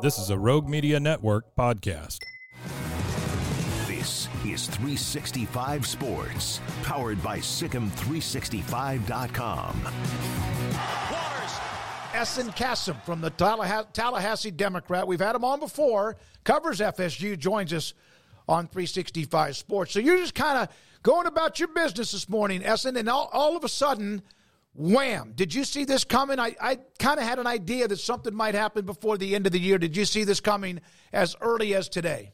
This is a Rogue Media Network podcast. This is 365 Sports, powered by Sikkim365.com. Ehsan Kassim from the Tallahassee Democrat. We've had him on before, covers FSU, joins us on 365 Sports. So you're just kind of going about your business this morning, Ehsan, and all, all of a sudden – wham. Did you see this coming? I, I kind of had an idea that something might happen before the end of the year. Did you see this coming as early as today?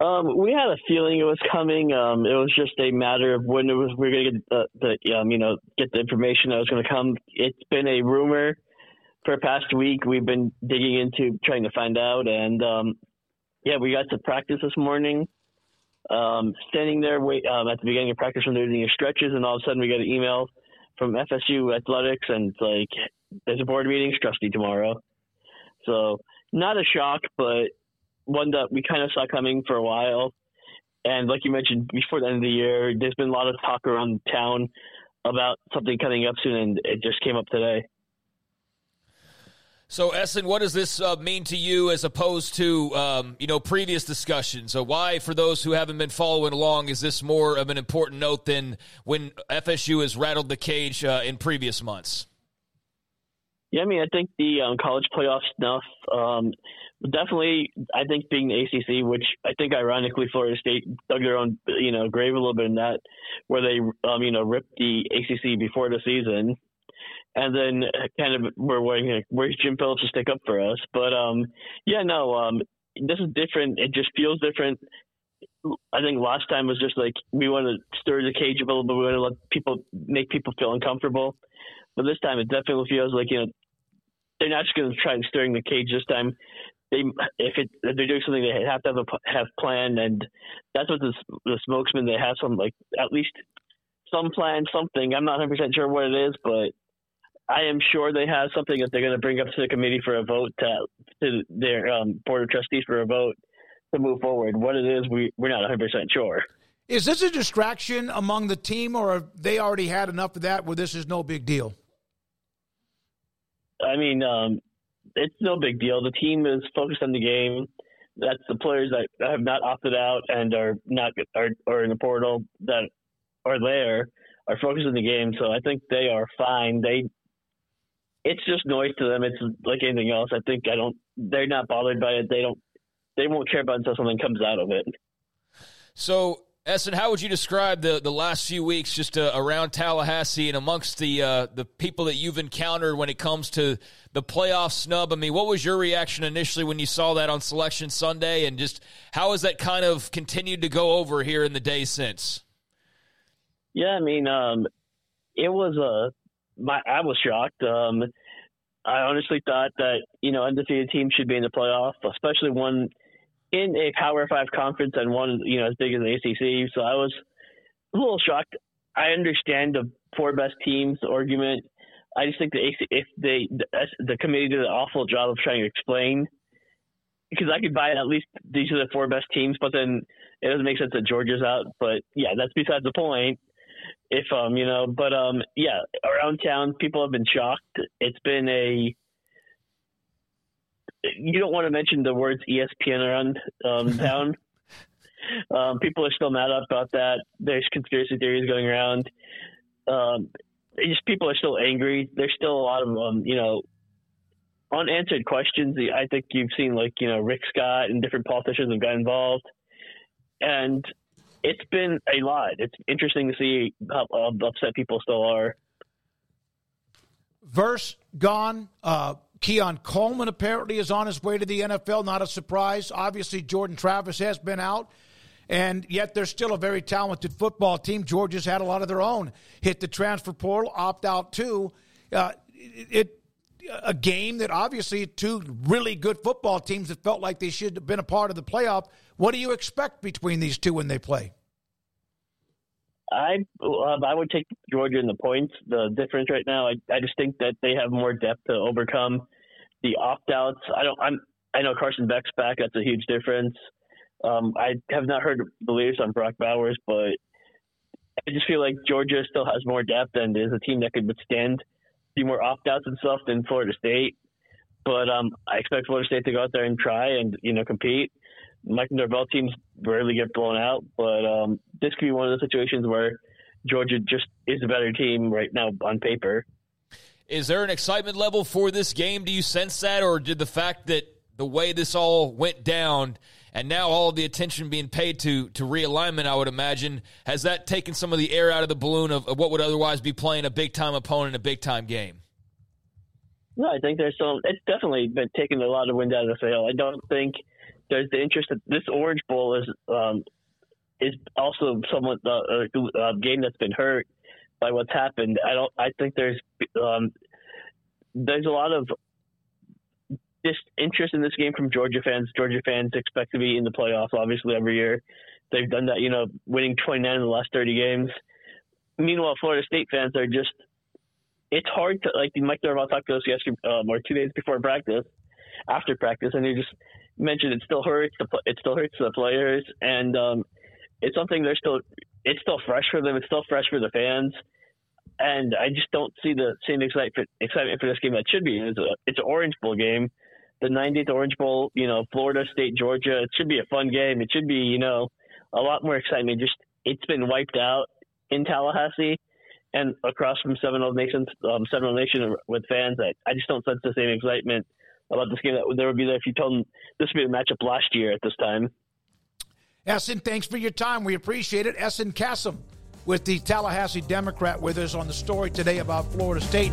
Um, we had a feeling it was coming. Um, it was just a matter of when it was we are going to get the, the um, you know get the information that was going to come. It's been a rumor for the past week. We've been digging into trying to find out, and um, yeah, we got to practice this morning. Um, standing there, wait um, at the beginning of practice when they're doing stretches, and all of a sudden we got an email from FSU athletics, and like there's a board meeting, Strusty tomorrow. So not a shock, but one that we kind of saw coming for a while. And like you mentioned before the end of the year, there's been a lot of talk around town about something coming up soon, and it just came up today. So, Ehsan, what does this uh, mean to you as opposed to um, you know previous discussions? So, why, for those who haven't been following along, is this more of an important note than when FSU has rattled the cage uh, in previous months? Yeah, I mean, I think the um, college playoff stuff um, definitely. I think being the ACC, which I think ironically Florida State dug their own you know grave a little bit in that, where they um, you know ripped the ACC before the season and then kind of we're waiting. Where's Jim Phillips to stick up for us? But um, yeah, no, um, this is different. It just feels different. I think last time was just like we want to stir the cage a little bit. We want to let people make people feel uncomfortable. But this time, it definitely feels like you know they're not just going to try and stirring the cage this time. They if it if they're doing something, they have to have a have plan, and that's what the the spokesman they have some like at least some plan, something. I'm not 100 percent sure what it is, but I am sure they have something that they're going to bring up to the committee for a vote to, to their um, board of trustees for a vote to move forward. What it is, we we're not 100 percent sure. Is this a distraction among the team, or have they already had enough of that where this is no big deal? I mean, um, it's no big deal. The team is focused on the game. That's the players that have not opted out and are not are, are in the portal that are there are focused on the game. So I think they are fine. They it's just noise to them. It's like anything else. I think I don't. They're not bothered by it. They don't. They won't care about it until something comes out of it. So, Ehsan, how would you describe the, the last few weeks just uh, around Tallahassee and amongst the uh, the people that you've encountered when it comes to the playoff snub? I mean, what was your reaction initially when you saw that on Selection Sunday, and just how has that kind of continued to go over here in the days since? Yeah, I mean, um, it was a my I was shocked. Um, I honestly thought that you know undefeated teams should be in the playoff, especially one in a Power Five conference and one you know as big as the ACC. So I was a little shocked. I understand the four best teams argument. I just think the AC, if they the, the committee did an awful job of trying to explain because I could buy at least these are the four best teams, but then it doesn't make sense that Georgia's out. But yeah, that's besides the point if um you know but um yeah around town people have been shocked. It's been a you don't want to mention the words espn around um town. Um people are still mad about that. There's conspiracy theories going around. Um just people are still angry. There's still a lot of um you know unanswered questions. I think you've seen like you know Rick Scott and different politicians have got involved, and it's been a lot. It's interesting to see how upset people still are. Verse gone. Uh, Keon Coleman apparently is on his way to the NFL. Not a surprise. Obviously, Jordan Travis has been out. And yet, they're still a very talented football team. Georgia's had a lot of their own hit the transfer portal, opt out too. Uh, it a game that obviously two really good football teams that felt like they should have been a part of the playoff. What do you expect between these two when they play? I uh, I would take Georgia in the points. The difference right now, I, I just think that they have more depth to overcome the opt outs. I don't. I'm. I know Carson Beck's back. That's a huge difference. Um, I have not heard the latest on Brock Bowers, but I just feel like Georgia still has more depth and is a team that could withstand few more opt outs and stuff than Florida State. But um, I expect Florida State to go out there and try and you know compete. Mike and Norvell teams rarely get blown out, but um, this could be one of the situations where Georgia just is a better team right now on paper. Is there an excitement level for this game? Do you sense that, or did the fact that the way this all went down and now all the attention being paid to to realignment, I would imagine, has that taken some of the air out of the balloon of, of what would otherwise be playing a big time opponent a big time game? No, I think there's some. It's definitely been taking a lot of wind out of the sail. I don't think there's the interest that this Orange Bowl is um, is also somewhat uh, a game that's been hurt by what's happened. I don't. I think there's um, there's a lot of just interest in this game from Georgia fans. Georgia fans expect to be in the playoffs, obviously, every year. They've done that, you know, winning 29 in the last 30 games. Meanwhile, Florida State fans are just, it's hard to, like Mike Norvell talked to us yesterday, um, or two days before practice, after practice, and he just mentioned it still hurts, the, it still hurts the players, and um, it's something they're still, it's still fresh for them, it's still fresh for the fans and I just don't see the same excitement excitement for this game that should be. It's a it's an Orange Bowl game, the 90th Orange Bowl, you know, Florida State, Georgia. It should be a fun game. It should be, you know, a lot more excitement. Just it's been wiped out in Tallahassee and across from Seminole Nation, um, Seminole Nation with fans. I, I just don't sense the same excitement about this game that there would be there if you told them this would be a matchup last year at this time. Ehsan, thanks for your time. We appreciate it. Ehsan Kassim with the Tallahassee Democrat with us on the story today about Florida State.